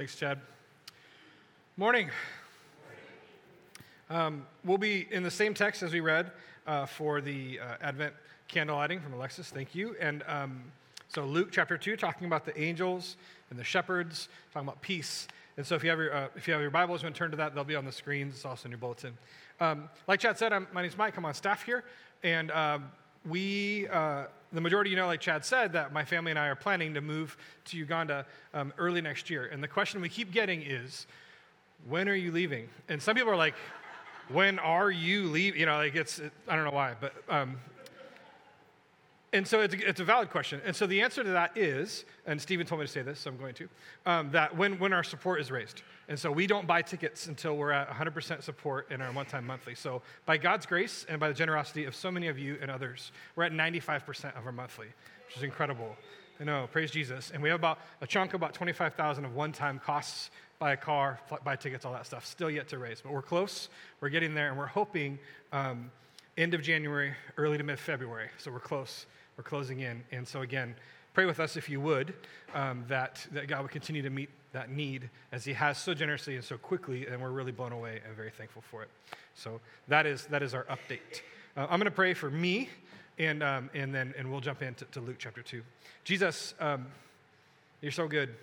Thanks, Chad. Morning. Um, we'll be in the same text as we read uh, for the uh, Advent candle lighting from Alexis. Thank you. And um, so, Luke chapter 2, talking about the angels and the shepherds, talking about peace. And so, if you have your, uh, if you have your Bibles, you want to turn to that, they'll be on the screens. It's also in your bulletin. Um, like Chad said, I'm, my name's Mike. I'm on staff here. And um, we, uh, the majority, you know, like Chad said, that my family and I are planning to move to Uganda um, early next year. And the question we keep getting is, when are you leaving? And some people are like, when are you leaving? You know, like it's, it, I don't know why, but, um, and so it's, it's, a valid question. And so the answer to that is, and Stephen told me to say this, so I'm going to, um, that when, when our support is raised. And so we don't buy tickets until we're at 100% support in our one time monthly. So by God's grace and by the generosity of so many of you and others, we're at 95% of our monthly, which is incredible. I know, praise Jesus. And we have about a chunk, about 25,000 of one time costs buy a car, buy tickets, all that stuff. Still yet to raise, but we're close. We're getting there, and we're hoping um, end of January, early to mid February. So we're close. We're closing in. And so, again, pray with us if you would um, that, that God would continue to meet that need as he has so generously and so quickly, and we're really blown away and very thankful for it. So that is, that is our update. Uh, I'm going to pray for me, and, um, and then and we'll jump into to Luke chapter 2. Jesus, um, you're so good.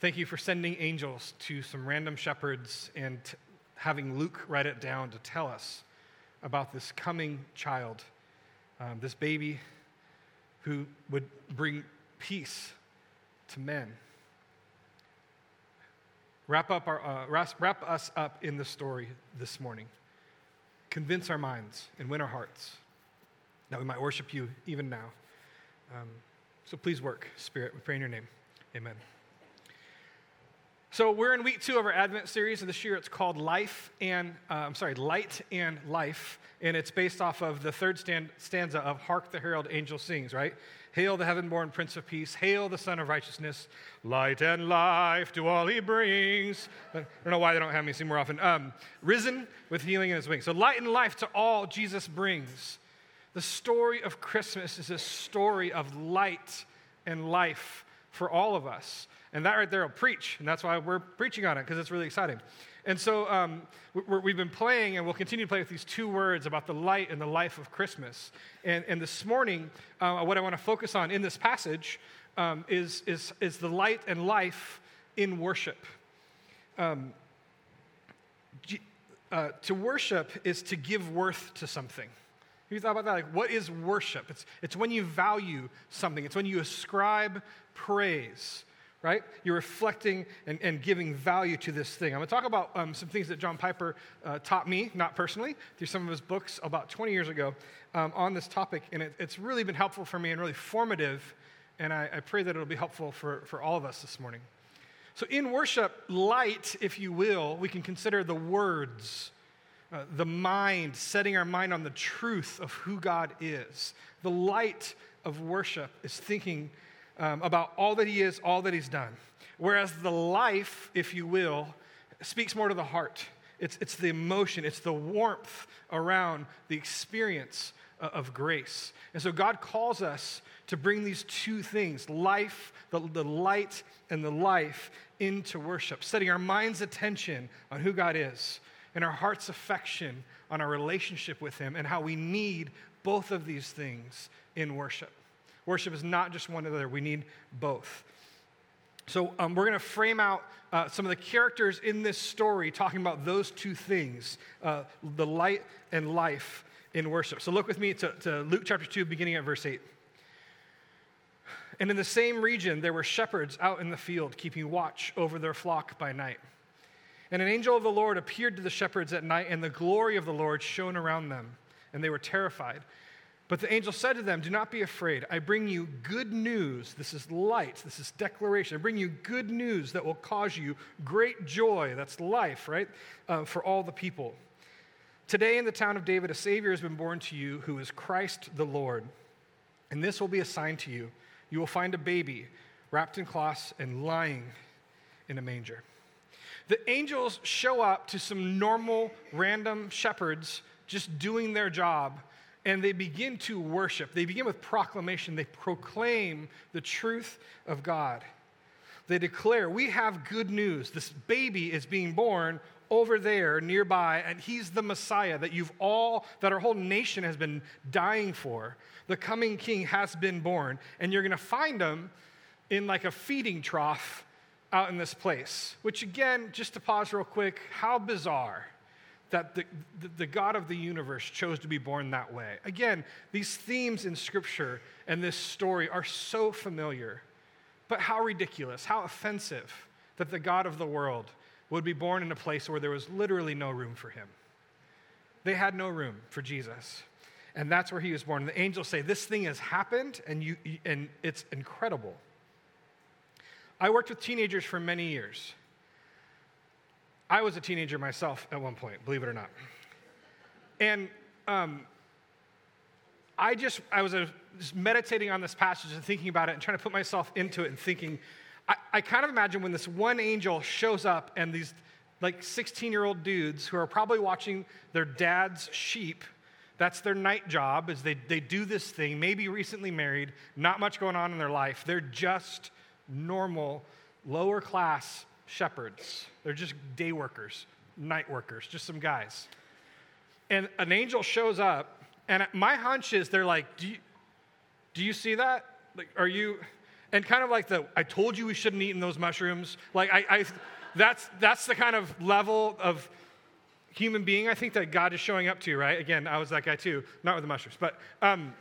Thank you for sending angels to some random shepherds and t- having Luke write it down to tell us about this coming child, um, this baby who would bring peace to men. Wrap, up our, uh, wrap us up in the story this morning. Convince our minds and win our hearts that we might worship you even now. Um, so please work, Spirit. We pray in your name. Amen. So we're in week two of our Advent series, and this year it's called Life and uh, I'm sorry, Light and Life, and it's based off of the third stand, stanza of "Hark the Herald Angel Sings." Right? Hail the heaven-born Prince of Peace! Hail the Sun of Righteousness! Light and life to all He brings. I don't know why they don't have me sing more often. Um, risen with healing in His wings. So light and life to all Jesus brings. The story of Christmas is a story of light and life for all of us. And that right there will preach. And that's why we're preaching on it, because it's really exciting. And so um, we have been playing, and we'll continue to play with these two words about the light and the life of Christmas. And, and this morning, uh, what I want to focus on in this passage um, is, is, is the light and life in worship. Um, uh, to worship is to give worth to something. Have you thought about that? Like, what is worship? It's, it's when you value something, it's when you ascribe praise right? You're reflecting and, and giving value to this thing. I'm going to talk about um, some things that John Piper uh, taught me, not personally, through some of his books about 20 years ago um, on this topic. And it, it's really been helpful for me and really formative. And I, I pray that it'll be helpful for, for all of us this morning. So, in worship, light, if you will, we can consider the words. Uh, the mind, setting our mind on the truth of who God is. The light of worship is thinking um, about all that he is, all that he's done. Whereas the life, if you will, speaks more to the heart. It's, it's the emotion, it's the warmth around the experience uh, of grace. And so God calls us to bring these two things life, the, the light, and the life into worship, setting our mind's attention on who God is and our heart's affection on our relationship with Him and how we need both of these things in worship. Worship is not just one or the other, we need both. So, um, we're going to frame out uh, some of the characters in this story talking about those two things uh, the light and life in worship. So, look with me to, to Luke chapter 2, beginning at verse 8. And in the same region, there were shepherds out in the field, keeping watch over their flock by night. And an angel of the Lord appeared to the shepherds at night, and the glory of the Lord shone around them, and they were terrified. But the angel said to them, Do not be afraid. I bring you good news. This is light. This is declaration. I bring you good news that will cause you great joy. That's life, right? Uh, for all the people. Today in the town of David, a Savior has been born to you who is Christ the Lord. And this will be a sign to you. You will find a baby wrapped in cloths and lying in a manger. The angels show up to some normal, random shepherds just doing their job and they begin to worship. They begin with proclamation. They proclaim the truth of God. they declare, We have good news. This baby is being born over there nearby, and he's the Messiah that you've all, that our whole nation has been dying for. The coming king has been born, and you're going to find him in like a feeding trough out in this place. Which, again, just to pause real quick, how bizarre that the, the, the, God of the universe chose to be born that way. Again, these themes in Scripture and this story are so familiar, but how ridiculous, how offensive that the God of the world would be born in a place where there was literally no room for him. They had no room for Jesus. And that's where he was born. And the angels say, This thing has happened, and, you, and it's incredible. I worked with teenagers for many years. I was a teenager myself at one point, believe it or not. And um, I just, I was uh, just meditating on this passage and thinking about it and trying to put myself into it and thinking, I, I kind of imagine when this one angel shows up and these like 16 year old dudes who are probably watching their dad's sheep that's their night job is they, they do this thing maybe recently married not much going on in their life they're just normal lower class shepherds they're just day workers night workers just some guys and an angel shows up and my hunch is they're like do you, do you see that like are you and kind of like the I told you we shouldn't eat in those mushrooms. Like I, I that's that's the kind of level of human being I think that God is showing up to, right? Again, I was that guy too, not with the mushrooms, but um,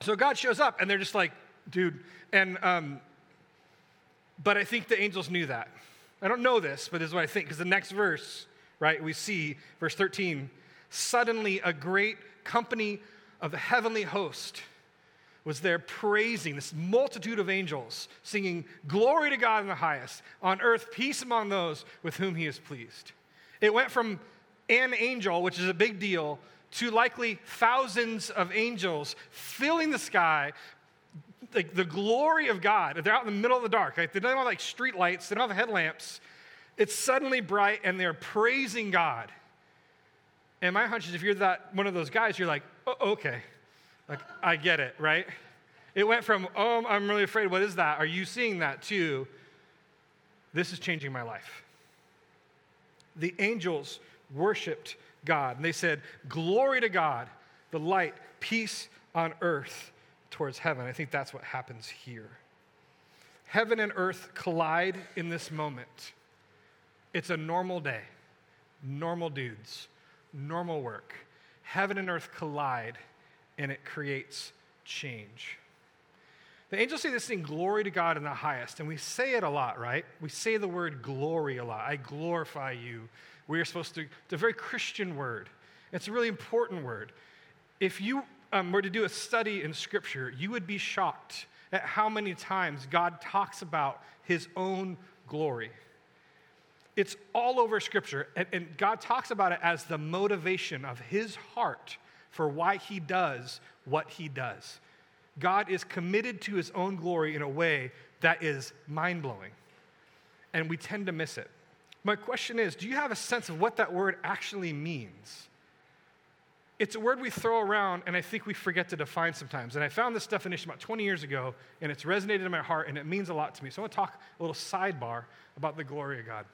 so God shows up and they're just like, dude, and um, but I think the angels knew that. I don't know this, but this is what I think because the next verse, right? We see verse 13. Suddenly, a great company of the heavenly host was there praising this multitude of angels, singing, Glory to God in the highest, on earth, peace among those with whom he is pleased. It went from an angel, which is a big deal, to likely thousands of angels filling the sky, like the glory of God. They're out in the middle of the dark. Like they don't have like street lights, they don't have headlamps. It's suddenly bright and they're praising God. And my hunch is if you're that one of those guys, you're like, oh, okay, like, I get it, right? It went from, oh, I'm really afraid. What is that? Are you seeing that too? This is changing my life. The angels worshiped God, and they said, Glory to God, the light, peace on earth towards heaven. I think that's what happens here. Heaven and earth collide in this moment. It's a normal day, normal dudes, normal work. Heaven and earth collide and it creates change. The angels say this thing, glory to God in the highest, and we say it a lot, right? We say the word glory a lot. I glorify you. We are supposed to, it's a very Christian word. It's a really important word. If you um, were to do a study in Scripture, you would be shocked at how many times God talks about his own glory. It's all over Scripture, and, and God talks about it as the motivation of his heart for why he does what he does. God is committed to his own glory in a way that is mind blowing, and we tend to miss it. My question is do you have a sense of what that word actually means? It's a word we throw around, and I think we forget to define sometimes. And I found this definition about 20 years ago, and it's resonated in my heart, and it means a lot to me. So I want to talk a little sidebar about the glory of God.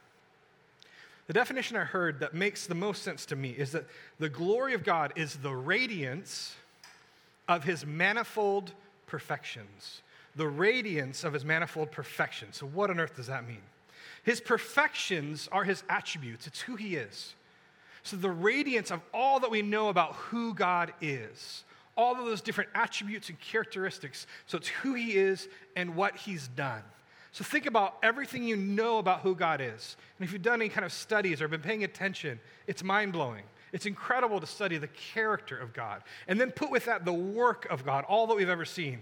The definition I heard that makes the most sense to me is that the glory of God is the radiance of his manifold perfections. The radiance of his manifold perfections. So, what on earth does that mean? His perfections are his attributes, it's who he is. So, the radiance of all that we know about who God is, all of those different attributes and characteristics. So, it's who he is and what he's done. So think about everything you know about who God is. And if you've done any kind of studies or been paying attention, it's mind blowing. It's incredible to study the character of God. And then put with that the work of God, all that we've ever seen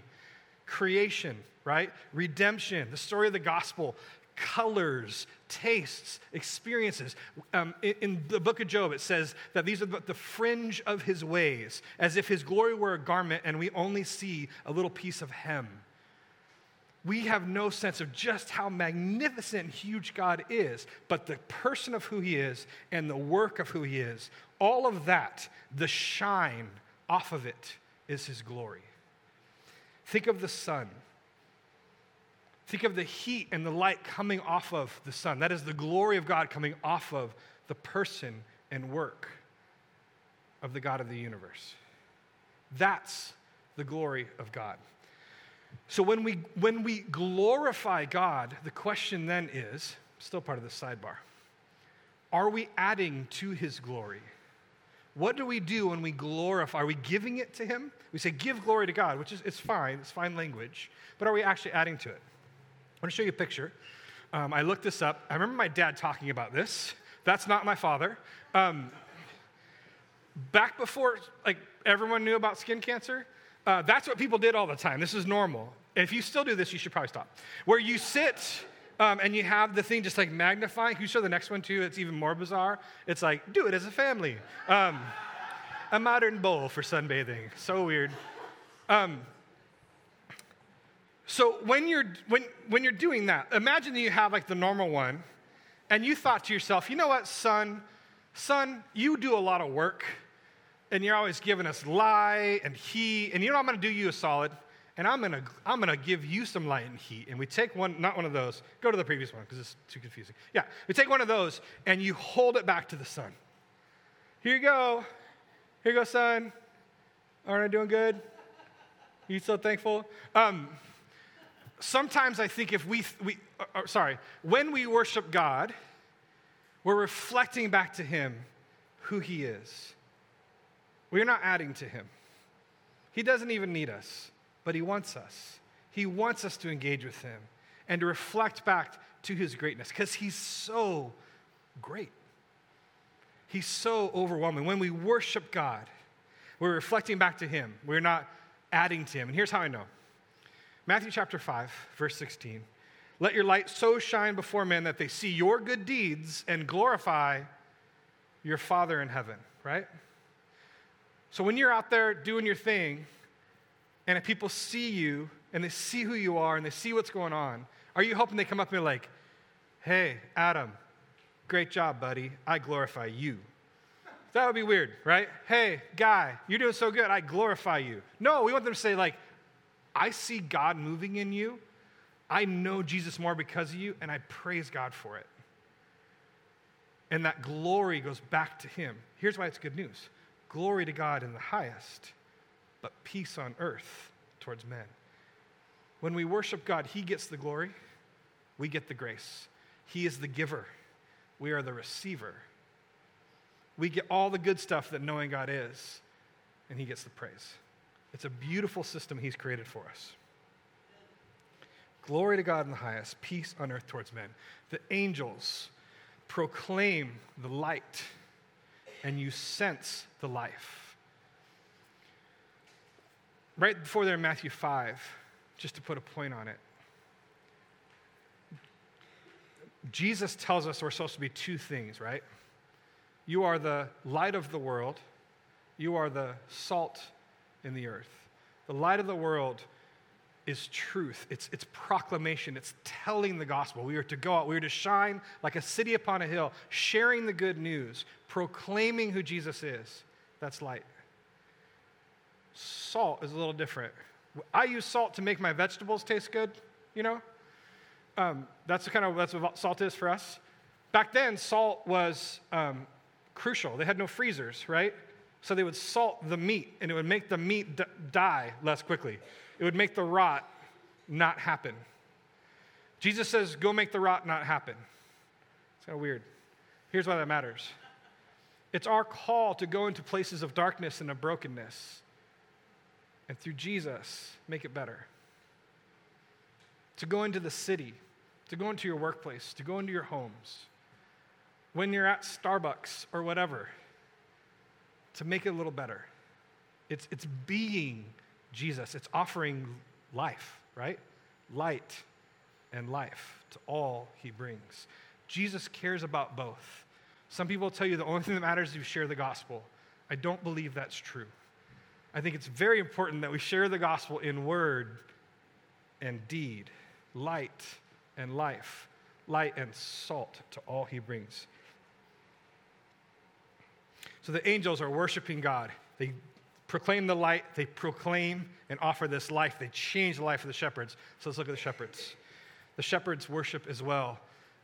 creation, right? Redemption, the story of the gospel, colors, tastes, experiences. Um, in, in, the book of Job, it says that these are the fringe of his ways, as if his glory were a garment and we only see a little piece of hem we have no sense of just how magnificent and huge God is, but the person of who he is and the work of who he is, all of that, the shine off of it is his glory. Think of the sun. Think of the heat and the light coming off of the sun. That is the glory of God coming off of the person and work of the God of the universe. That's the glory of God. So when we, when we glorify God, the question then is still part of the sidebar are we adding to his glory? What do we do when we glorify? Are we giving it to him? We say, give glory to God, which is it's fine, it's fine language, but are we actually adding to it? Want to show you a picture. Um, I looked this up. I remember my dad talking about this. That's not my father. Um, back before like everyone knew about skin cancer, uh, that's what people did all the time. This is normal. If you still do this, you should probably stop. Where you sit um, and you have the thing just like magnifying. Can you show the next one too? It's even more bizarre. It's like, do it as a family. Um, a modern bowl for sunbathing. So weird. Um, so when you're, when, when you're doing that, imagine that you have like the normal one, and you thought to yourself, you know what, sun, sun, you do a lot of work, and you're always giving us light and heat, and you know I'm gonna do you a solid and I'm gonna, I'm gonna give you some light and heat. And we take one, not one of those, go to the previous one because it's too confusing. Yeah, we take one of those and you hold it back to the sun. Here you go. Here you go, sun. Aren't I doing good? You so thankful? Um, sometimes I think if we, we uh, uh, sorry, when we worship God, we're reflecting back to Him who He is. We're not adding to Him. He doesn't even need us but He wants us. He wants us to engage with Him and to reflect back to His greatness because He's so great. He's so overwhelming. When we worship God, we're reflecting back to Him. We're not adding to Him. And here's how I know Matthew chapter 5, verse 16. Let your light so shine before men that they see your good deeds and glorify your Father in heaven, right? So when you're out there doing your thing, and if people see you and they see who you are and they see what's going on, are you hoping they come up and be like, hey, Adam, great job, buddy. I glorify you. That would be weird, right? Hey, guy, you're doing so good. I glorify you. No, we want them to say, like, I see God moving in you. I know Jesus more because of you, and I praise God for it. And that glory goes back to Him. Here's why it's good news glory to God in the highest but peace on earth towards men. When we worship God, He gets the glory, we get the grace. He is the giver, we are the receiver. We get all the good stuff that knowing God is, and He gets the praise. It's a beautiful system He's created for us. Glory to God in the highest, peace on earth towards men. The angels proclaim the light, and you sense the life right before there in Matthew 5, just to put a point on it, Jesus tells us we're supposed to be two things, right? You are the light of the world, you are the salt in the earth. The light of the world is truth, it's, it's proclamation, it's telling the gospel. We are to go out, we are to shine like a city upon a hill, sharing the good news, proclaiming who Jesus is. That's light. Salt is a little different. I use salt to make my vegetables taste good, you know? Um, that's kind of that's what salt is for us. Back then, salt was um, crucial. They had no freezers, right? So they would salt the meat, and it would make the meat d- die less quickly. It would make the rot not happen. Jesus says, "Go make the rot not happen." It's kind of weird. Here's why that matters. It's our call to go into places of darkness and of brokenness and through Jesus, make it better. To go into the city, to go into your workplace, to go into your homes, when you're at Starbucks or whatever, to make it a little better. It's, it's being Jesus, it's offering life, right? Light and life to all he brings. Jesus cares about both. Some people tell you the only thing that matters is you share the gospel. I don't believe that's true. I think it's very important that we share the gospel in word and deed, light and life, light and salt to all he brings. So the angels are worshiping God. They proclaim the light, they proclaim and offer this life. They change the life of the shepherds. So let's look at the shepherds. the shepherds worship as well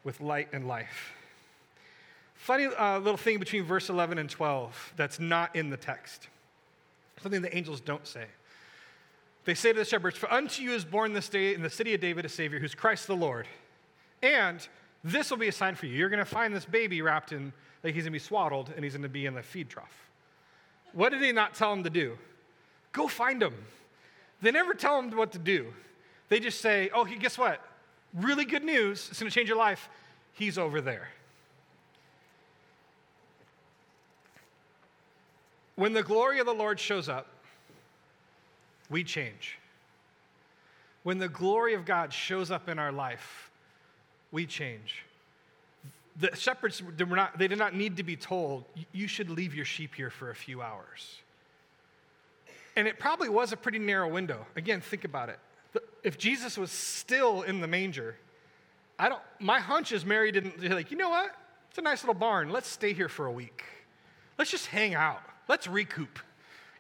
with light and life. Funny uh, little thing between verse 11 and 12 that's not in the text. Something the angels don't say. They say to the shepherds, For unto you is born this day in the city of David a Savior, who's Christ the Lord. And this will be a sign for you. You're going to find this baby wrapped in, like he's going to be swaddled, and he's going to be in the feed trough. What did he not tell him to do? Go find him. They never tell him what to do. They just say, Oh, he, guess what? Really good news. It's going to change your life. He's over there. When the glory of the Lord shows up, we change. When the glory of God shows up in our life, we change. The shepherds, they, not, they did not need to be told, you should leave your sheep here for a few hours. And it probably was a pretty narrow window. Again, think about it. If Jesus was still in the manger, I don't, my hunch is Mary didn't, like, you know what? It's a nice little barn. Let's stay here for a week. Let's just hang out. Let's recoup.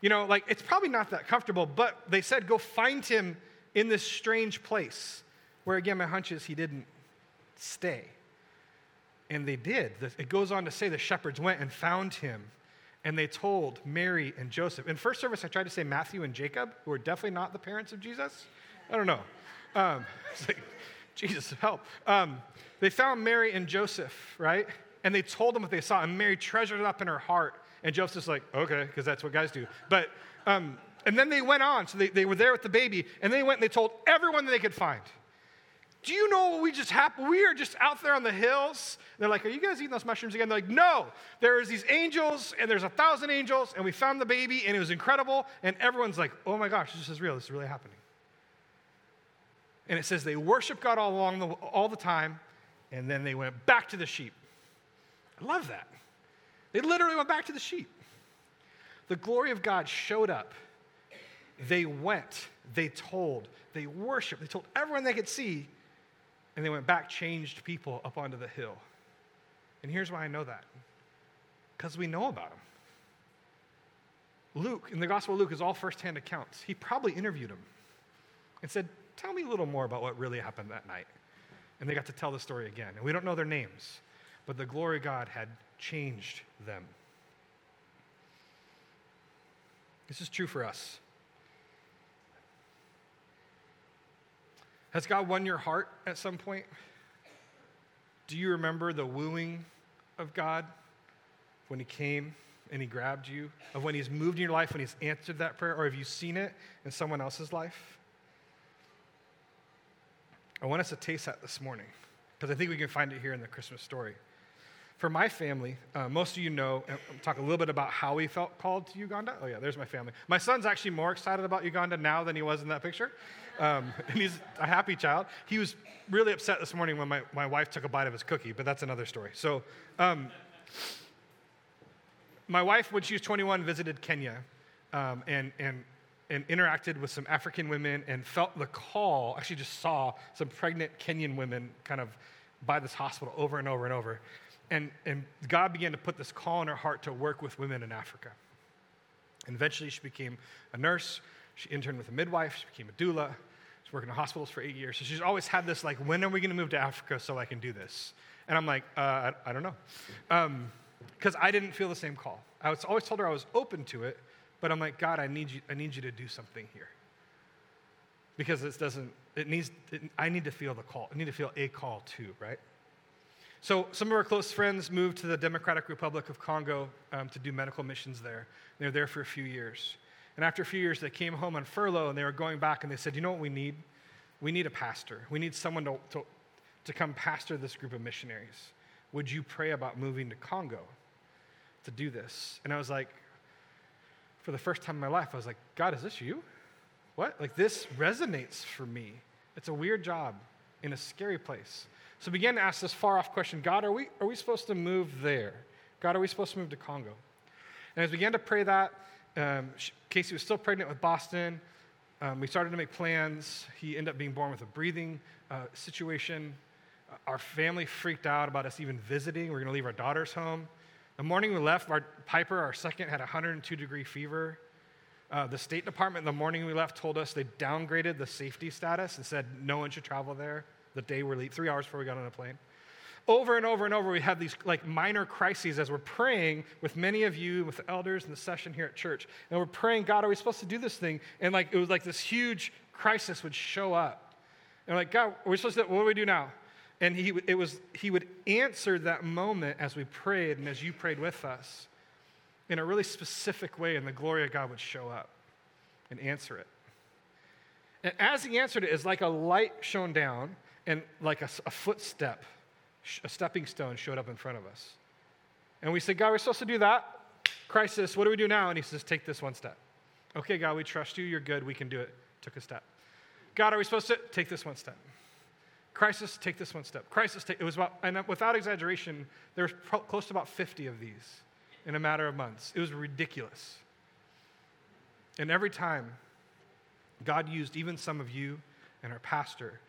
You know, like, it's probably not that comfortable, but they said go find him in this strange place where, again, my hunch is he didn't stay. And they did. It goes on to say the shepherds went and found him, and they told Mary and Joseph. In first service, I tried to say Matthew and Jacob, who are definitely not the parents of Jesus. I don't know. Um, it's like, Jesus, help. Um, they found Mary and Joseph, right? And they told them what they saw, and Mary treasured it up in her heart. And Joseph's like, okay, because that's what guys do. But, um, and then they went on. So they, they were there with the baby, and they went and they told everyone that they could find. Do you know what we just happened? We are just out there on the hills. They're like, Are you guys eating those mushrooms again? They're like, No, there's these angels, and there's a thousand angels, and we found the baby, and it was incredible. And everyone's like, Oh my gosh, this is real. This is really happening. And it says they worshiped God all along the, all the time, and then they went back to the sheep. I love that. They literally went back to the sheep. The glory of God showed up. They went, they told, they worshiped, they told everyone they could see, and they went back, changed people up onto the hill. And here's why I know that because we know about them. Luke, in the Gospel of Luke, is all firsthand accounts. He probably interviewed them and said, Tell me a little more about what really happened that night. And they got to tell the story again. And we don't know their names, but the glory of God had changed them. This is true for us. Has God won your heart at some point? Do you remember the wooing of God when He came and He grabbed you? Of when He's moved in your life, when He's answered that prayer? Or have you seen it in someone else's life? I want us to taste that this morning because I think we can find it here in the Christmas story. For my family, uh, most of you know, I'll talk a little bit about how we felt called to Uganda. Oh, yeah, there's my family. My son's actually more excited about Uganda now than he was in that picture. Um, and he's a happy child. He was really upset this morning when my, my wife took a bite of his cookie, but that's another story. So, um, my wife, when she was 21, visited Kenya um, and, and, and interacted with some African women and felt the call. Actually, just saw some pregnant Kenyan women kind of by this hospital over and over and over. And, and God began to put this call in her heart to work with women in Africa. And eventually, she became a nurse. She interned with a midwife. She became a doula. She's working in hospitals for eight years. So she's always had this, like, when are we going to move to Africa so I can do this? And I'm like, uh, I, I, don't know. Because um, I didn't feel the same call. I was always told her I was open to it, but I'm like, God, I need you, I need you to do something here. Because this doesn't, it needs, it, I need to feel the call. I need to feel a call too, right? So, some of our close friends moved to the Democratic Republic of Congo um, to do medical missions there. They were there for a few years. And after a few years, they came home on furlough and they were going back and they said, You know what we need? We need a pastor. We need someone to, to, to come pastor this group of missionaries. Would you pray about moving to Congo to do this? And I was like, for the first time in my life, I was like, God, is this you? What? Like, this resonates for me. It's a weird job in a scary place. So I began to ask this far off question God, are we, are we supposed to move there? God, are we supposed to move to Congo? And as we began to pray that, um, Casey was still pregnant with Boston. Um, we started to make plans. He ended up being born with a breathing uh, situation. Our family freaked out about us even visiting. We are going to leave our daughters home. The morning we left, our Piper, our second, had 102 degree fever. Uh, the State Department, the morning we left, told us they downgraded the safety status and said no one should travel there the day we're leaving, three hours before we got on a plane. Over and over and over, we had these like minor crises as we're praying with many of you, with the elders in the session here at church. And we're praying, God, are we supposed to do this thing? And like it was like this huge crisis would show up. And like, God, are we supposed to, what do we do now? And he, it was, he would answer that moment as we prayed and as you prayed with us in a really specific way, and the glory of God would show up and answer it. And as he answered it, it's like a light shone down and like a, a footstep, a stepping stone showed up in front of us. And we said, God, we're supposed to do that. Crisis, what do we do now? And he says, Take this one step. Okay, God, we trust you. You're good. We can do it. Took a step. God, are we supposed to take this one step? Crisis, take this one step. Crisis, take, it was about, and without exaggeration, there was pro- close to about 50 of these in a matter of months. It was ridiculous. And every time, God used even some of you and our pastor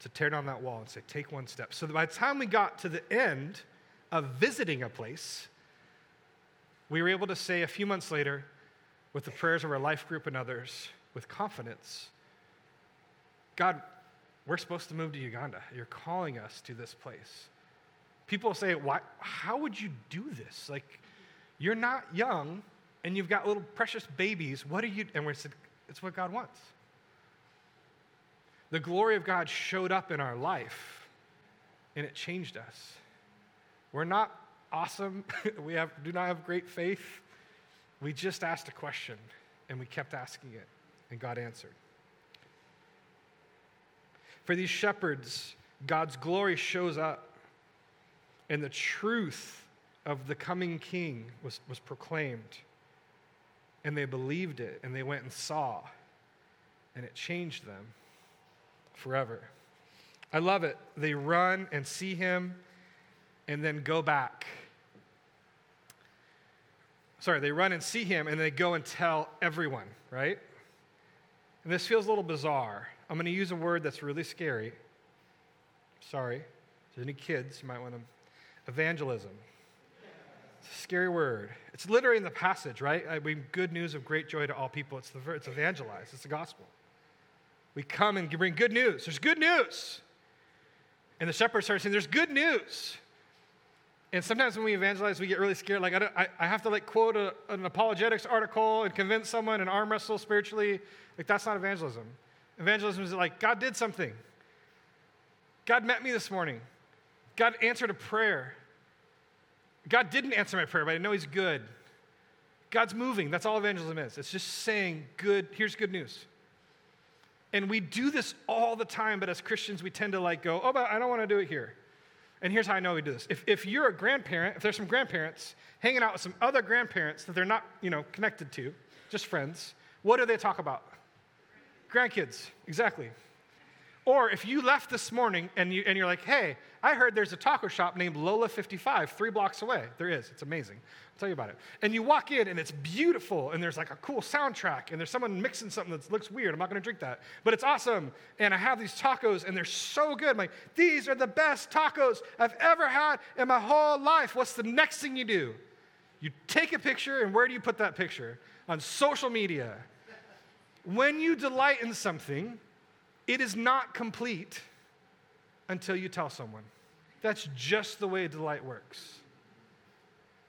to tear down that wall and say, take one step. So by the time we got to the end of visiting a place, we were able to say a few months later, with the prayers of our life group and others, with confidence, God, we're supposed to move to Uganda. You're calling us to this place. People say, Why, how would you do this? Like, you're not young and you've got little precious babies. What are you? And we said, It's what God wants. The glory of God showed up in our life and it changed us. We're not awesome. we have, do not have great faith. We just asked a question and we kept asking it, and God answered. For these shepherds, God's glory shows up, and the truth of the coming king was, was proclaimed. And they believed it, and they went and saw, and it changed them forever. I love it. They run and see him, and then go back. Sorry, they run and see him, and they go and tell everyone, right? And this feels a little bizarre. I'm going to use a word that's really scary. Sorry. If there's any kids, you might want to. Evangelism. It's a scary word. It's literally in the passage, right? I mean, good news of great joy to all people. It's, the, it's evangelize, it's the gospel. We come and bring good news. There's good news. And the shepherds start saying, There's good news. And sometimes when we evangelize, we get really scared. Like, I, I, I have to like quote a, an apologetics article and convince someone and arm wrestle spiritually. Like, that's not evangelism. Evangelism is like, God did something. God met me this morning. God answered a prayer. God didn't answer my prayer, but I know He's good. God's moving. That's all evangelism is. It's just saying, good, here's good news. And we do this all the time, but as Christians, we tend to like go, oh, but I don't want to do it here. And here's how I know we do this. If, if you're a grandparent, if there's some grandparents hanging out with some other grandparents that they're not, you know, connected to, just friends, what do they talk about? Grandkids, exactly. Or if you left this morning and, you, and you're like, hey, I heard there's a taco shop named Lola 55 three blocks away. There is. It's amazing. I'll tell you about it. And you walk in and it's beautiful and there's like a cool soundtrack and there's someone mixing something that looks weird. I'm not to drink that. But it's awesome. And I have these tacos and they're so good. I'm like, these are the best tacos I've ever had in my whole life. What's the next thing you do? You take a picture and where do you put that picture? On social media. When you delight in something, it is not complete until you tell someone. That's just the way delight works.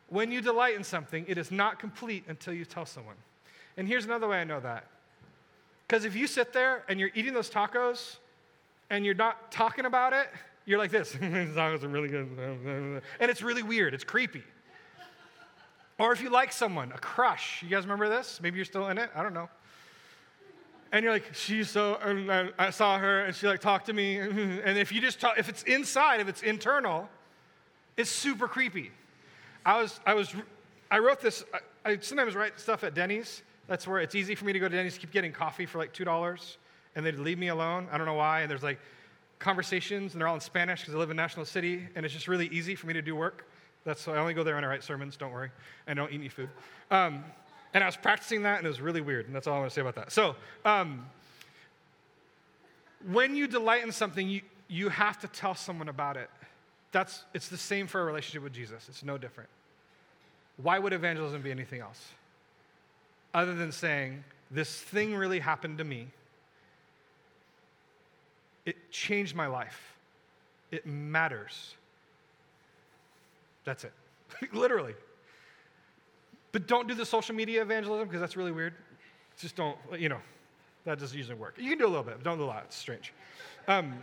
When you delight in something, it is not complete until you tell someone. And here's another way I know that. Because if you sit there and you're eating those tacos and you're not talking about it, you're like this. tacos are really good. And it's really weird. It's creepy. Or if you like someone, a crush. You guys remember this? Maybe you're still in it. I don't know and you're like, she's so, I saw her and she like talked to me. And if you just talk, if it's inside, if it's internal, it's super creepy. I was, I was, I wrote this, I, I sometimes write stuff at Denny's. That's where it's easy for me to go to Denny's, keep getting coffee for like $2 and they'd leave me alone. I don't know why. And there's like conversations and they're all in Spanish because I live in National City and it's just really easy for me to do work. That's I only go there when I write sermons, don't worry. I don't eat any food. Um, and I was practicing that, and it was really weird. And that's all I want to say about that. So, um, when you delight in something, you, you have to tell someone about it. That's, it's the same for a relationship with Jesus, it's no different. Why would evangelism be anything else? Other than saying, this thing really happened to me. It changed my life. It matters. That's it. Literally. But don't do the social media evangelism because that's really weird. Just don't, you know, that doesn't usually work. You can do a little bit, but don't do a lot. It's strange. Um,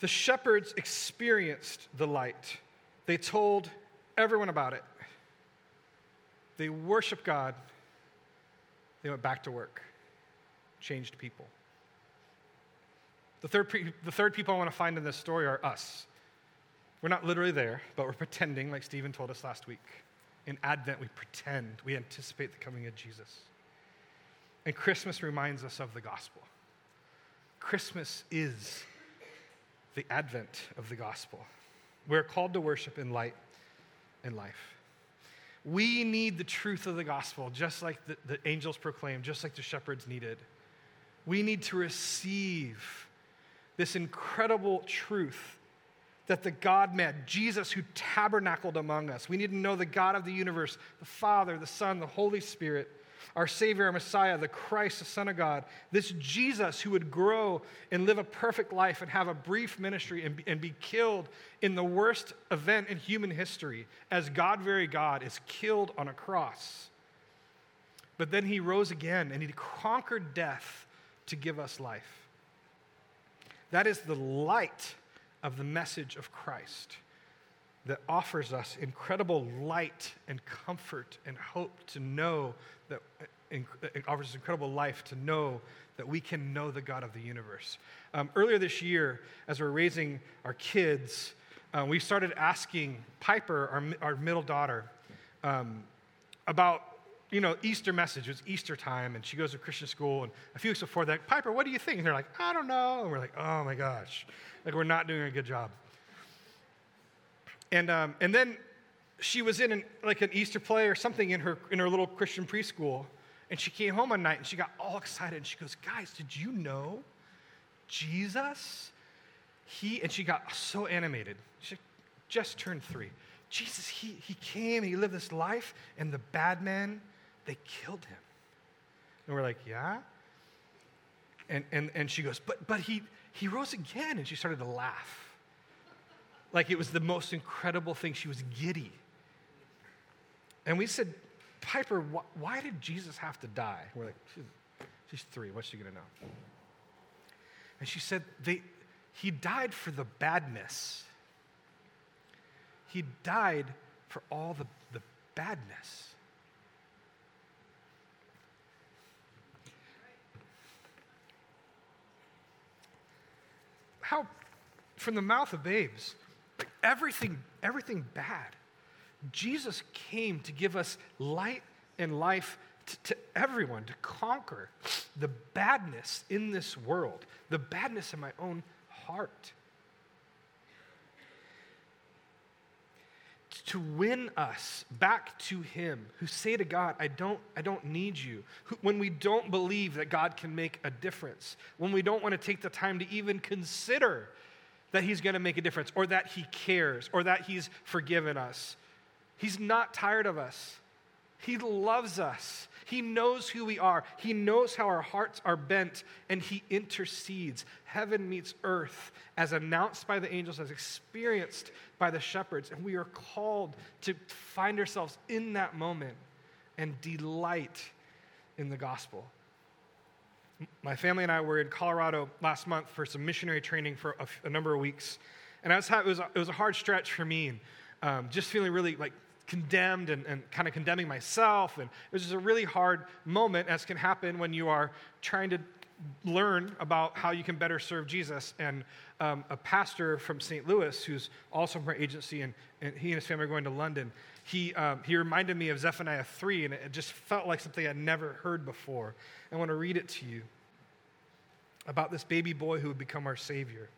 the shepherds experienced the light. They told everyone about it. They worshiped God. They went back to work, changed people. The third, the third people I want to find in this story are us. We're not literally there, but we're pretending, like Stephen told us last week. In Advent, we pretend, we anticipate the coming of Jesus. And Christmas reminds us of the gospel. Christmas is the advent of the gospel. We're called to worship in light and life. We need the truth of the gospel, just like the, the angels proclaimed, just like the shepherds needed. We need to receive this incredible truth that the God man, Jesus, who tabernacled among us, we need to know the God of the universe, the Father, the Son, the Holy Spirit, our Savior, our Messiah, the Christ, the Son of God, this Jesus who would grow and live a perfect life and have a brief ministry and and be killed in the worst event in human history as God, very God, is killed on a cross. But then he rose again and he conquered death to give us life. That is the light of the message of Christ that offers us incredible light and comfort and hope to know that it offers us incredible life to know that we can know the God of the universe. Um, earlier this year, as we're raising our kids, uh, we started asking Piper, our, our middle daughter, um, about you know, Easter message. It was Easter time, and she goes to Christian school. And a few weeks before that, Piper, what do you think? And they're like, I don't know. And we're like, oh my gosh, like we're not doing a good job. And um, and then she was in an, like an Easter play or something in her in her little Christian preschool, and she came home one night and she got all excited and she goes, guys, did you know Jesus? He and she got so animated. She just turned three. Jesus, he, he came, he lived this life, and the bad man they killed him. And we're like, Yeah? And, and, and she goes, but, but he, he rose again. And she started to laugh. Like it was the most incredible thing. She was giddy. And we said, Piper, wh- why did Jesus have to die? We're like, she's, she's three. What's she going to know? And she said, they, He died for the badness. He died for all the, the badness. How, from the mouth of babes, everything, everything bad. Jesus came to give us light and life to, to, everyone, to conquer the badness in this world, the badness in my own heart. To win us back to Him, who say to God, I don't, I don't need you. When we don't believe that God can make a difference, when we don't want to take the time to even consider that He's going to make a difference, or that He cares, or that He's forgiven us. He's not tired of us. He loves us. He knows who we are. He knows how our hearts are bent, and He intercedes. Heaven meets earth, as announced by the angels, as experienced by the shepherds. And we are called to find ourselves in that moment and delight in the gospel. My family and I were in Colorado last month for some missionary training for a, number of weeks. And I was, it, was it was a hard stretch for me, and um, just feeling really like condemned and, and kind of condemning myself. And it was just a really hard moment, as can happen when you are trying to learn about how you can better serve Jesus. And um, a pastor from St. Louis, who's also from our agency, and, and he and his family are going to London, he, um, he reminded me of Zephaniah 3, and it just felt like something I'd never heard before. I want to read it to you about this baby boy who would become our Savior.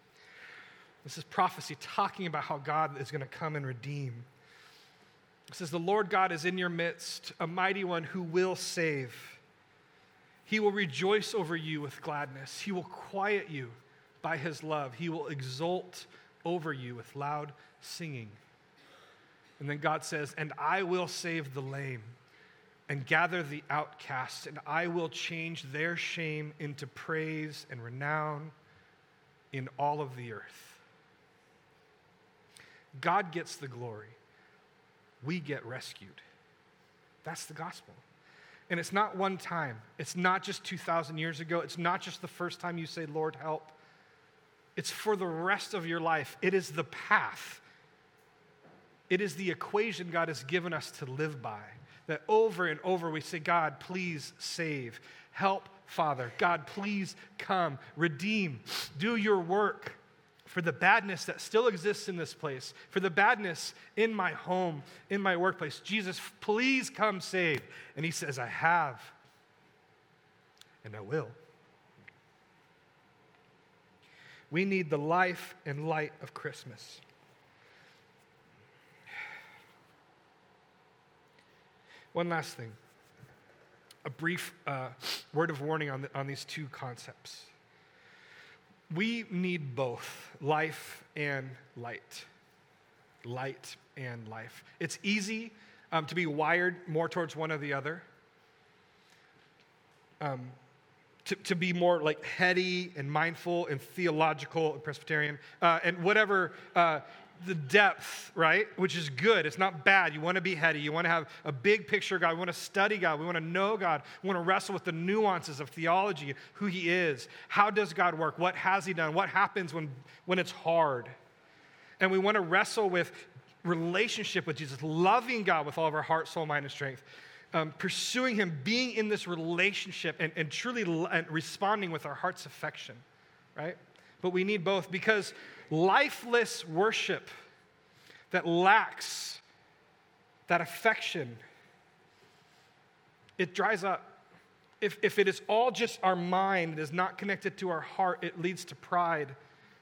This is prophecy talking about how God is going to come and redeem. It says, The Lord God is in your midst, a mighty one who will save. He will rejoice over you with gladness. He will quiet you by his love. He will exult over you with loud singing. And then God says, And I will save the lame. and gather the outcasts, and I will change their shame into praise and renown in all of the earth. God gets the glory, we get rescued. That's the gospel. And it's not one time, it's not just 2,000 years ago, it's not just the first time you say, Lord, help. It's for the rest of your life. It is the path. It is the equation God has given us to live by. That over and over we say, God, please save. Help, Father. God, please come. Redeem. Do your work for the badness that still exists in this place, for the badness in my home, in my workplace. Jesus, please come save. And he says, I have, and I will. We need the life and light of Christmas. One last thing a brief uh, word of warning on, the, on these two concepts. We need both life and light. Light and life. It's easy um, to be wired more towards one or the other. Um, to, to be more like heady and mindful and theological and Presbyterian uh, and whatever uh, the depth, right? Which is good. It's not bad. You want to be heady. You want to have a big picture of God. We want to study God. We want to know God. We want to wrestle with the nuances of theology, who He is. How does God work? What has He done? What happens when, when it's hard? And we want to wrestle with relationship with Jesus, loving God with all of our heart, soul, mind, and strength um, pursuing Him, being in this relationship, and, and truly l- and responding with our heart's affection, right? But we need both because lifeless worship that lacks that affection, it dries up. If, if it is all just our mind, it is not connected to our heart, it leads to pride,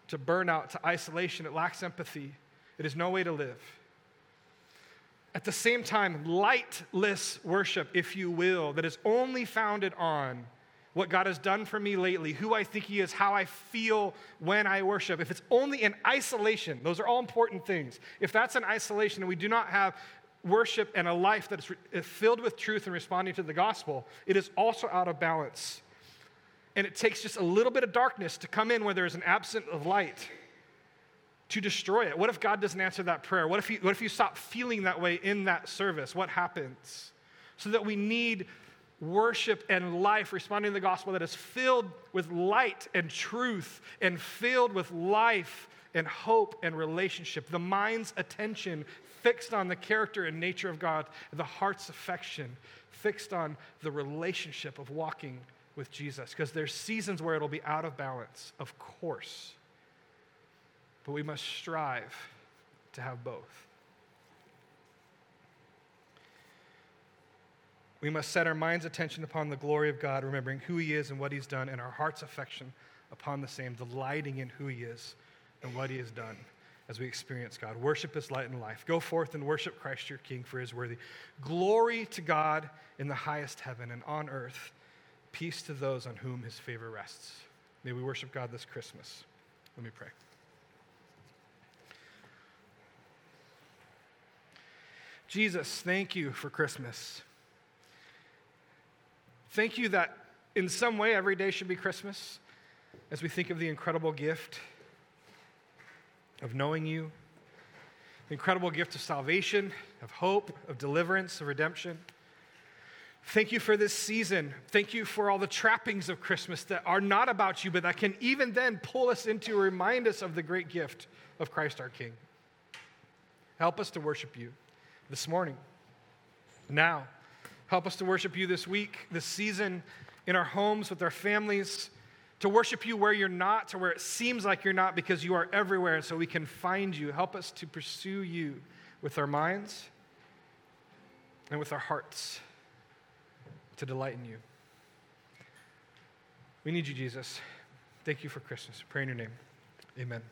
to burnout, to isolation. It lacks empathy. It is no way to live. At the same time, lightless worship, if you will, that is only founded on what God has done for me lately, who I think He is, how I feel when I worship, if it's only in isolation, those are all important things. If that's in isolation and we do not have worship and a life that is uh, filled with truth and responding to the gospel, it is also out of balance. And it takes just a little bit of darkness to come in where there is an absence of light to destroy it? What if God doesn't answer that prayer? What if, you, what if you stop feeling that way in that service? What happens? So that we need worship and life responding to the gospel that is filled with light and truth and filled with life and hope and relationship. The mind's attention fixed on the character and nature of God, the heart's affection fixed on the relationship of walking with Jesus. Because there's seasons where it'll be out of balance, of course. But we must strive to have both. We must set our mind's attention upon the glory of God, remembering who He is and what He's done, and our heart's affection upon the same, delighting in who He is and what He has done as we experience God. Worship is light and life. Go forth and worship Christ your King, for His worthy. Glory to God in the highest heaven and on earth. Peace to those on whom His favor rests. May we worship God this Christmas. Let me pray. Jesus, thank you for Christmas. Thank you that in some way every day should be Christmas as we think of the incredible gift of knowing you, the incredible gift of salvation, of hope, of deliverance, of redemption. Thank you for this season. Thank you for all the trappings of Christmas that are not about you, but that can even then pull us into remind us of the great gift of Christ our King. Help us to worship you this morning. Now, help us to worship you this week, this season, in our homes, with our families, to worship you where you're not, to where it seems like you're not, because you are everywhere, so we can find you. Help us to pursue you with our minds and with our hearts, to delight in you. We need you, Jesus. Thank you for Christmas. Pray in your name. Amen.